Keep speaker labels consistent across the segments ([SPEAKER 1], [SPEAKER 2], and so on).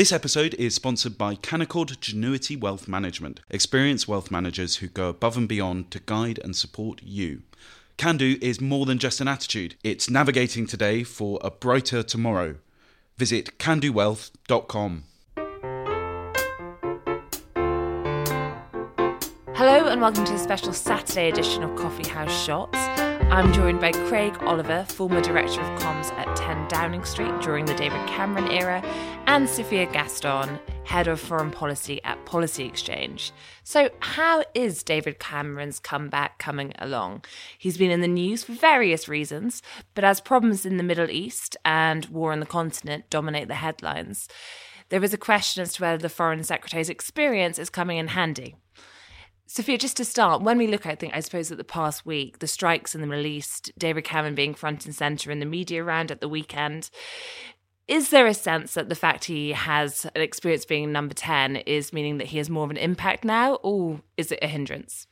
[SPEAKER 1] This episode is sponsored by Canaccord Genuity Wealth Management, experienced wealth managers who go above and beyond to guide and support you. Can do is more than just an attitude, it's navigating today for a brighter tomorrow. Visit candowealth.com.
[SPEAKER 2] Hello and welcome to the special Saturday edition of Coffee House Shots. I'm joined by Craig Oliver, former Director of Comms at 10 Downing Street during the David Cameron era, and Sophia Gaston, Head of Foreign Policy at Policy Exchange. So, how is David Cameron's comeback coming along? He's been in the news for various reasons, but as problems in the Middle East and war on the continent dominate the headlines, there is a question as to whether the Foreign Secretary's experience is coming in handy. Sophia, just to start, when we look, I think, I suppose, at the past week, the strikes in the Middle East, David Cameron being front and centre in the media round at the weekend, is there a sense that the fact he has an experience being number 10 is meaning that he has more of an impact now, or is it a hindrance?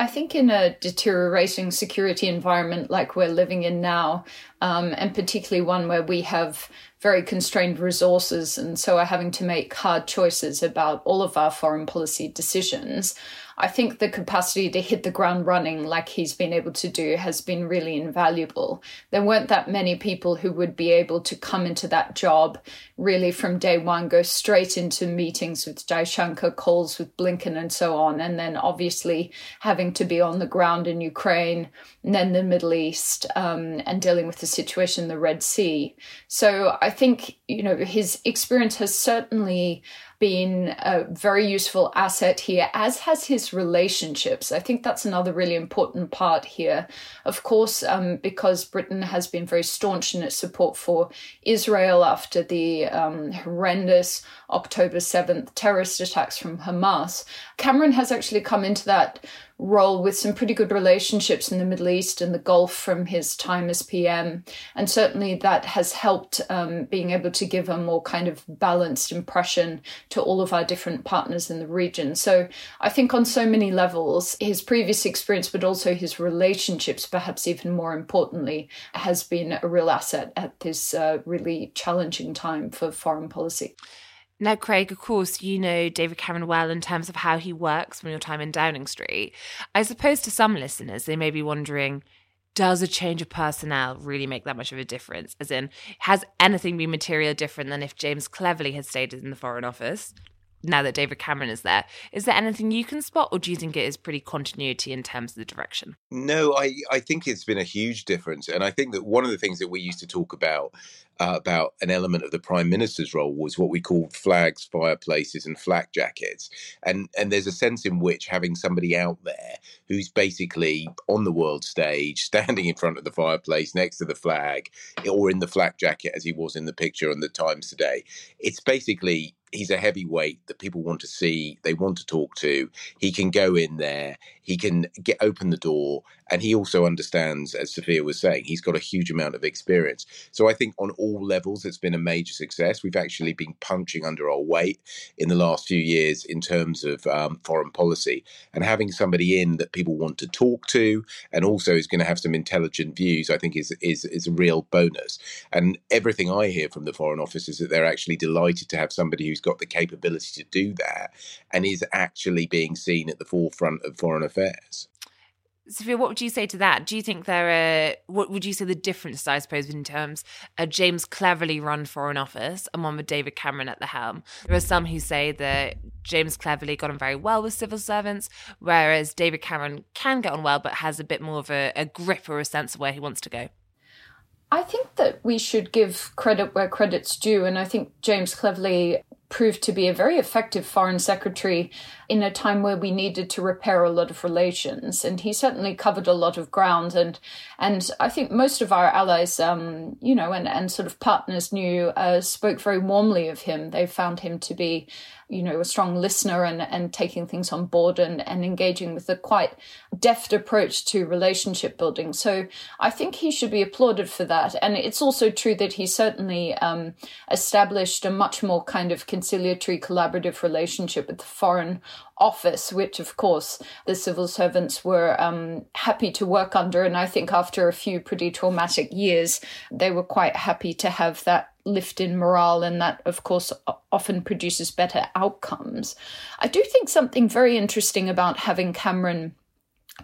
[SPEAKER 3] I think in a deteriorating security environment like we're living in now, um, and particularly one where we have very constrained resources and so are having to make hard choices about all of our foreign policy decisions, I think the capacity to hit the ground running like he's been able to do has been really invaluable. There weren't that many people who would be able to come into that job really from day one, go straight into meetings with Jaishankar, calls with Blinken, and so on. And then obviously having to be on the ground in Ukraine and then the Middle East um, and dealing with the situation in the Red Sea. So I think, you know, his experience has certainly been a very useful asset here, as has his relationships. I think that's another really important part here. Of course, um, because Britain has been very staunch in its support for Israel after the um, horrendous October 7th terrorist attacks from Hamas, Cameron has actually come into that role with some pretty good relationships in the Middle East and the Gulf from his time as PM. And certainly that has helped um, being able to give a more kind of balanced impression to all of our different partners in the region. So I think on so many levels, his previous experience, but also his relationships, perhaps even more importantly, has been a real asset at this uh, really challenging time for foreign policy.
[SPEAKER 2] Now, Craig, of course, you know David Cameron well in terms of how he works from your time in Downing Street. I suppose to some listeners, they may be wondering, does a change of personnel really make that much of a difference? As in, has anything been material different than if James Cleverly had stayed in the Foreign Office? Now that David Cameron is there, is there anything you can spot, or do you think it is pretty continuity in terms of the direction?
[SPEAKER 4] No, I, I think it's been a huge difference. And I think that one of the things that we used to talk about uh, about an element of the prime minister's role was what we called flags, fireplaces, and flak jackets. And and there's a sense in which having somebody out there who's basically on the world stage, standing in front of the fireplace next to the flag, or in the flak jacket as he was in the picture on the Times today, it's basically he's a heavyweight that people want to see, they want to talk to. He can go in there, he can get open the door, and he also understands, as Sophia was saying, he's got a huge amount of experience. So I think on all levels, it's been a major success. We've actually been punching under our weight in the last few years in terms of um, foreign policy, and having somebody in that people want to talk to, and also is going to have some intelligent views, I think is is is a real bonus. And everything I hear from the Foreign Office is that they're actually delighted to have somebody who's got the capability to do that and is actually being seen at the forefront of foreign affairs.
[SPEAKER 2] Sophia, what would you say to that? Do you think there are, what would you say the difference, I suppose, in terms of James Cleverly run Foreign Office and one with David Cameron at the helm? There are some who say that James Cleverly got on very well with civil servants, whereas David Cameron can get on well, but has a bit more of a, a grip or a sense of where he wants to go.
[SPEAKER 3] I think that we should give credit where credit's due, and I think James Cleverly proved to be a very effective foreign secretary in a time where we needed to repair a lot of relations. And he certainly covered a lot of ground. And and I think most of our allies um, you know and, and sort of partners knew uh, spoke very warmly of him. They found him to be you know, a strong listener and, and taking things on board and, and engaging with the quite deft approach to relationship building. So I think he should be applauded for that. And it's also true that he certainly um, established a much more kind of conciliatory collaborative relationship with the Foreign Office, which of course the civil servants were um, happy to work under. And I think after a few pretty traumatic years, they were quite happy to have that lift in morale, and that, of course, often produces better outcomes. I do think something very interesting about having Cameron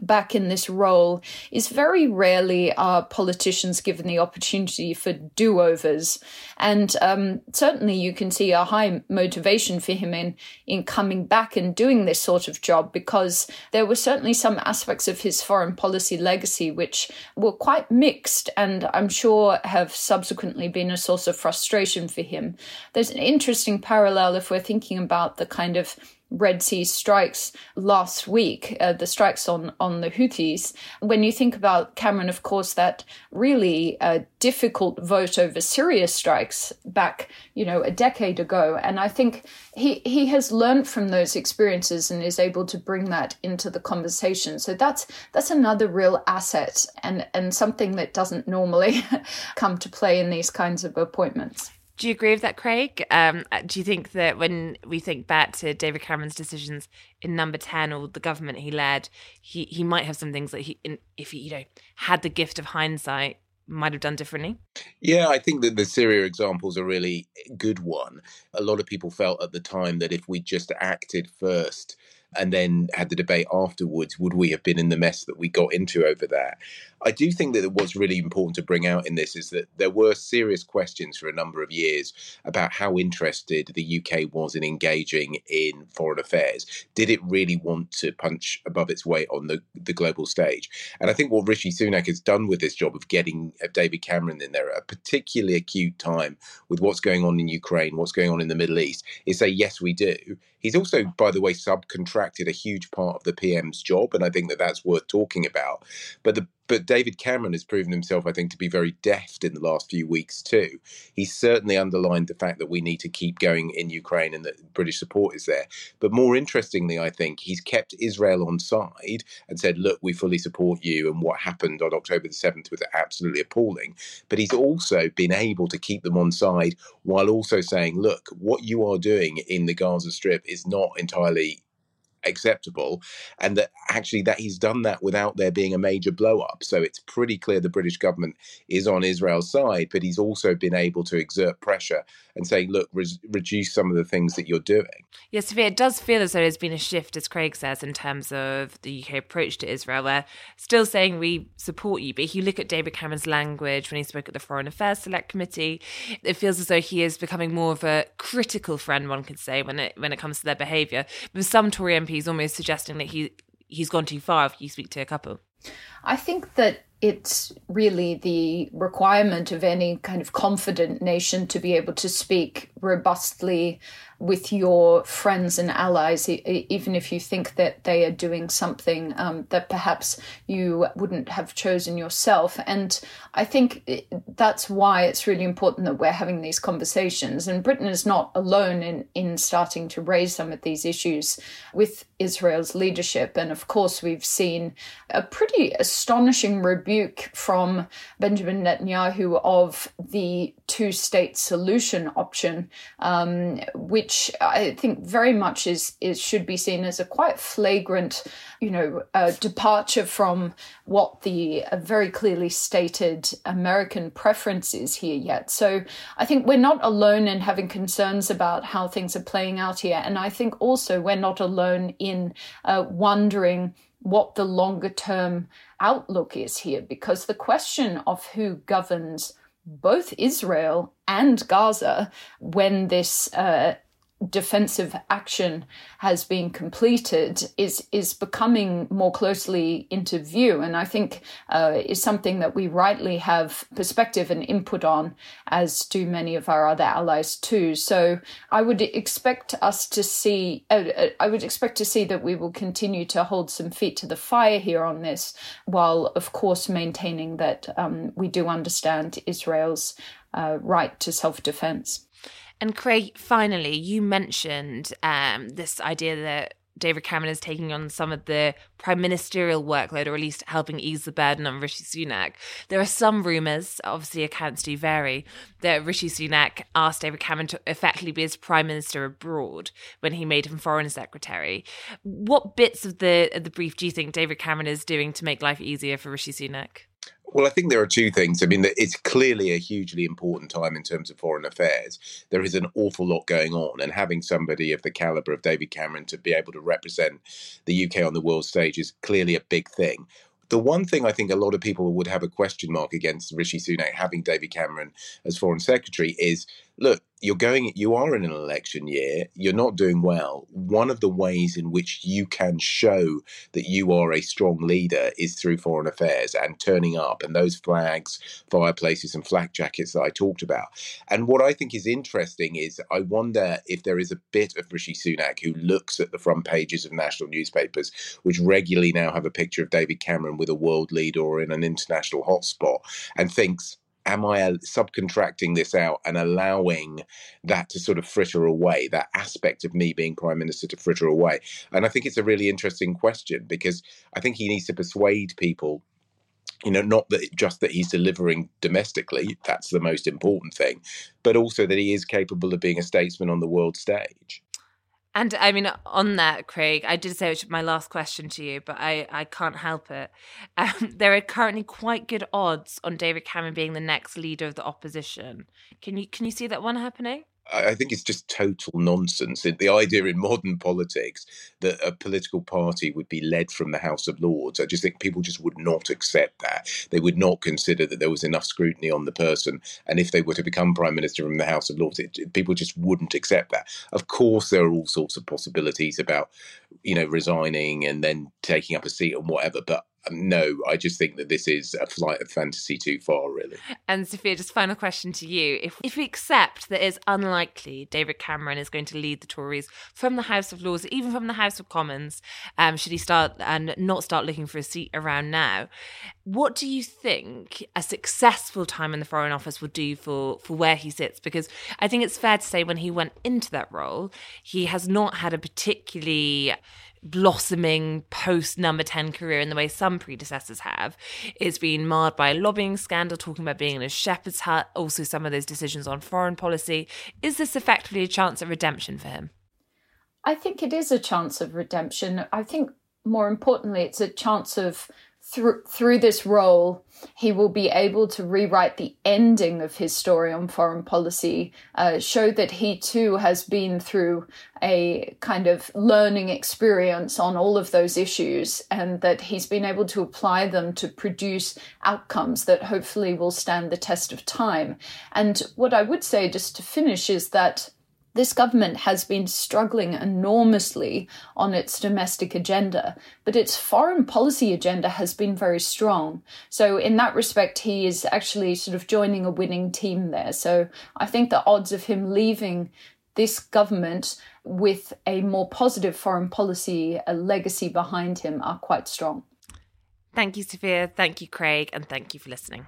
[SPEAKER 3] back in this role is very rarely are politicians given the opportunity for do overs. And um, certainly you can see a high motivation for him in, in coming back and doing this sort of job because there were certainly some aspects of his foreign policy legacy which were quite mixed and I'm sure have subsequently been a source of frustration for him. There's an interesting parallel if we're thinking about the kind of Red Sea strikes last week, uh, the strikes on, on the Houthis. When you think about Cameron, of course, that really uh, difficult vote over Syria strikes back, you know, a decade ago. And I think he, he has learned from those experiences and is able to bring that into the conversation. So that's that's another real asset and, and something that doesn't normally come to play in these kinds of appointments.
[SPEAKER 2] Do you agree with that, Craig? Um, uh, do you think that when we think back to David Cameron's decisions in Number Ten or the government he led, he he might have some things that he, if he you know had the gift of hindsight, might have done differently?
[SPEAKER 4] Yeah, I think that the Syria example is a really good one. A lot of people felt at the time that if we just acted first and then had the debate afterwards, would we have been in the mess that we got into over that? I do think that what's really important to bring out in this is that there were serious questions for a number of years about how interested the UK was in engaging in foreign affairs. Did it really want to punch above its weight on the, the global stage? And I think what Rishi Sunak has done with this job of getting David Cameron in there at a particularly acute time with what's going on in Ukraine, what's going on in the Middle East, is say, yes, we do. He's also, by the way, subcontracted a huge part of the PM's job, and I think that that's worth talking about. But the but David Cameron has proven himself, I think, to be very deft in the last few weeks too. He's certainly underlined the fact that we need to keep going in Ukraine and that British support is there. But more interestingly, I think he's kept Israel on side and said, "Look, we fully support you." And what happened on October the seventh was absolutely appalling. But he's also been able to keep them on side while also saying, "Look, what you are doing in the Gaza Strip is not entirely acceptable and that actually that he's done that without there being a major blow up so it's pretty clear the british government is on israel's side but he's also been able to exert pressure and say look re- reduce some of the things that you're doing.
[SPEAKER 2] Yes it does feel as though there's been a shift as craig says in terms of the uk approach to israel. Where still saying we support you but if you look at david cameron's language when he spoke at the foreign affairs select committee it feels as though he is becoming more of a critical friend one could say when it when it comes to their behaviour some tory MPs he's almost suggesting that he he's gone too far if you speak to a couple.
[SPEAKER 3] I think that it's really the requirement of any kind of confident nation to be able to speak robustly with your friends and allies, even if you think that they are doing something um, that perhaps you wouldn't have chosen yourself. And I think that's why it's really important that we're having these conversations. And Britain is not alone in, in starting to raise some of these issues with Israel's leadership. And of course, we've seen a pretty astonishing rebuke from Benjamin Netanyahu of the two state solution option, um, which which I think very much is, is should be seen as a quite flagrant, you know, uh, departure from what the uh, very clearly stated American preference is here yet. So I think we're not alone in having concerns about how things are playing out here, and I think also we're not alone in uh, wondering what the longer term outlook is here, because the question of who governs both Israel and Gaza when this uh, defensive action has been completed is is becoming more closely into view. And i think uh, is something that we rightly have perspective and input on as do many of our other allies too. So i would expect us to see uh, uh, i would expect to see that we will continue to hold some feet to the fire here on this while of course maintaining that um, we do understand israel's uh, right to self-defense
[SPEAKER 2] and Craig, finally, you mentioned um, this idea that David Cameron is taking on some of the prime ministerial workload, or at least helping ease the burden on Rishi Sunak. There are some rumours, obviously accounts do vary, that Rishi Sunak asked David Cameron to effectively be his prime minister abroad when he made him foreign secretary. What bits of the of the brief do you think David Cameron is doing to make life easier for Rishi Sunak?
[SPEAKER 4] Well, I think there are two things. I mean, it's clearly a hugely important time in terms of foreign affairs. There is an awful lot going on, and having somebody of the caliber of David Cameron to be able to represent the UK on the world stage is clearly a big thing. The one thing I think a lot of people would have a question mark against Rishi Sunak having David Cameron as foreign secretary is look, you're going, you are in an election year, you're not doing well. One of the ways in which you can show that you are a strong leader is through foreign affairs and turning up and those flags, fireplaces, and flak jackets that I talked about. And what I think is interesting is I wonder if there is a bit of Rishi Sunak who looks at the front pages of national newspapers, which regularly now have a picture of David Cameron with a world leader or in an international hotspot, and thinks, am I uh, subcontracting this out and allowing that to sort of fritter away, that aspect of me being prime minister to fritter away? And I think it's a really interesting question because I think he needs to persuade people. You know, not that just that he's delivering domestically, that's the most important thing, but also that he is capable of being a statesman on the world stage.
[SPEAKER 2] And I mean, on that, Craig, I did say it was my last question to you, but I, I can't help it. Um, there are currently quite good odds on David Cameron being the next leader of the opposition. Can you can you see that one happening?
[SPEAKER 4] I think it's just total nonsense. The idea in modern politics that a political party would be led from the House of Lords, I just think people just would not accept that. They would not consider that there was enough scrutiny on the person. And if they were to become Prime Minister from the House of Lords, it, people just wouldn't accept that. Of course, there are all sorts of possibilities about, you know, resigning and then taking up a seat and whatever. But no, I just think that this is a flight of fantasy too far, really.
[SPEAKER 2] And Sophia, just final question to you: If if we accept that it's unlikely David Cameron is going to lead the Tories from the House of Lords, even from the House of Commons, um, should he start and not start looking for a seat around now? What do you think a successful time in the Foreign Office would do for for where he sits? Because I think it's fair to say when he went into that role, he has not had a particularly blossoming post number 10 career in the way some predecessors have. It's been marred by a lobbying scandal, talking about being in a shepherd's hut, also some of those decisions on foreign policy. Is this effectively a chance of redemption for him?
[SPEAKER 3] I think it is a chance of redemption. I think more importantly, it's a chance of through through this role, he will be able to rewrite the ending of his story on foreign policy, uh, show that he too has been through a kind of learning experience on all of those issues, and that he's been able to apply them to produce outcomes that hopefully will stand the test of time. And what I would say, just to finish, is that this government has been struggling enormously on its domestic agenda, but its foreign policy agenda has been very strong. So, in that respect, he is actually sort of joining a winning team there. So, I think the odds of him leaving this government with a more positive foreign policy a legacy behind him are quite strong.
[SPEAKER 2] Thank you, Sophia. Thank you, Craig. And thank you for listening.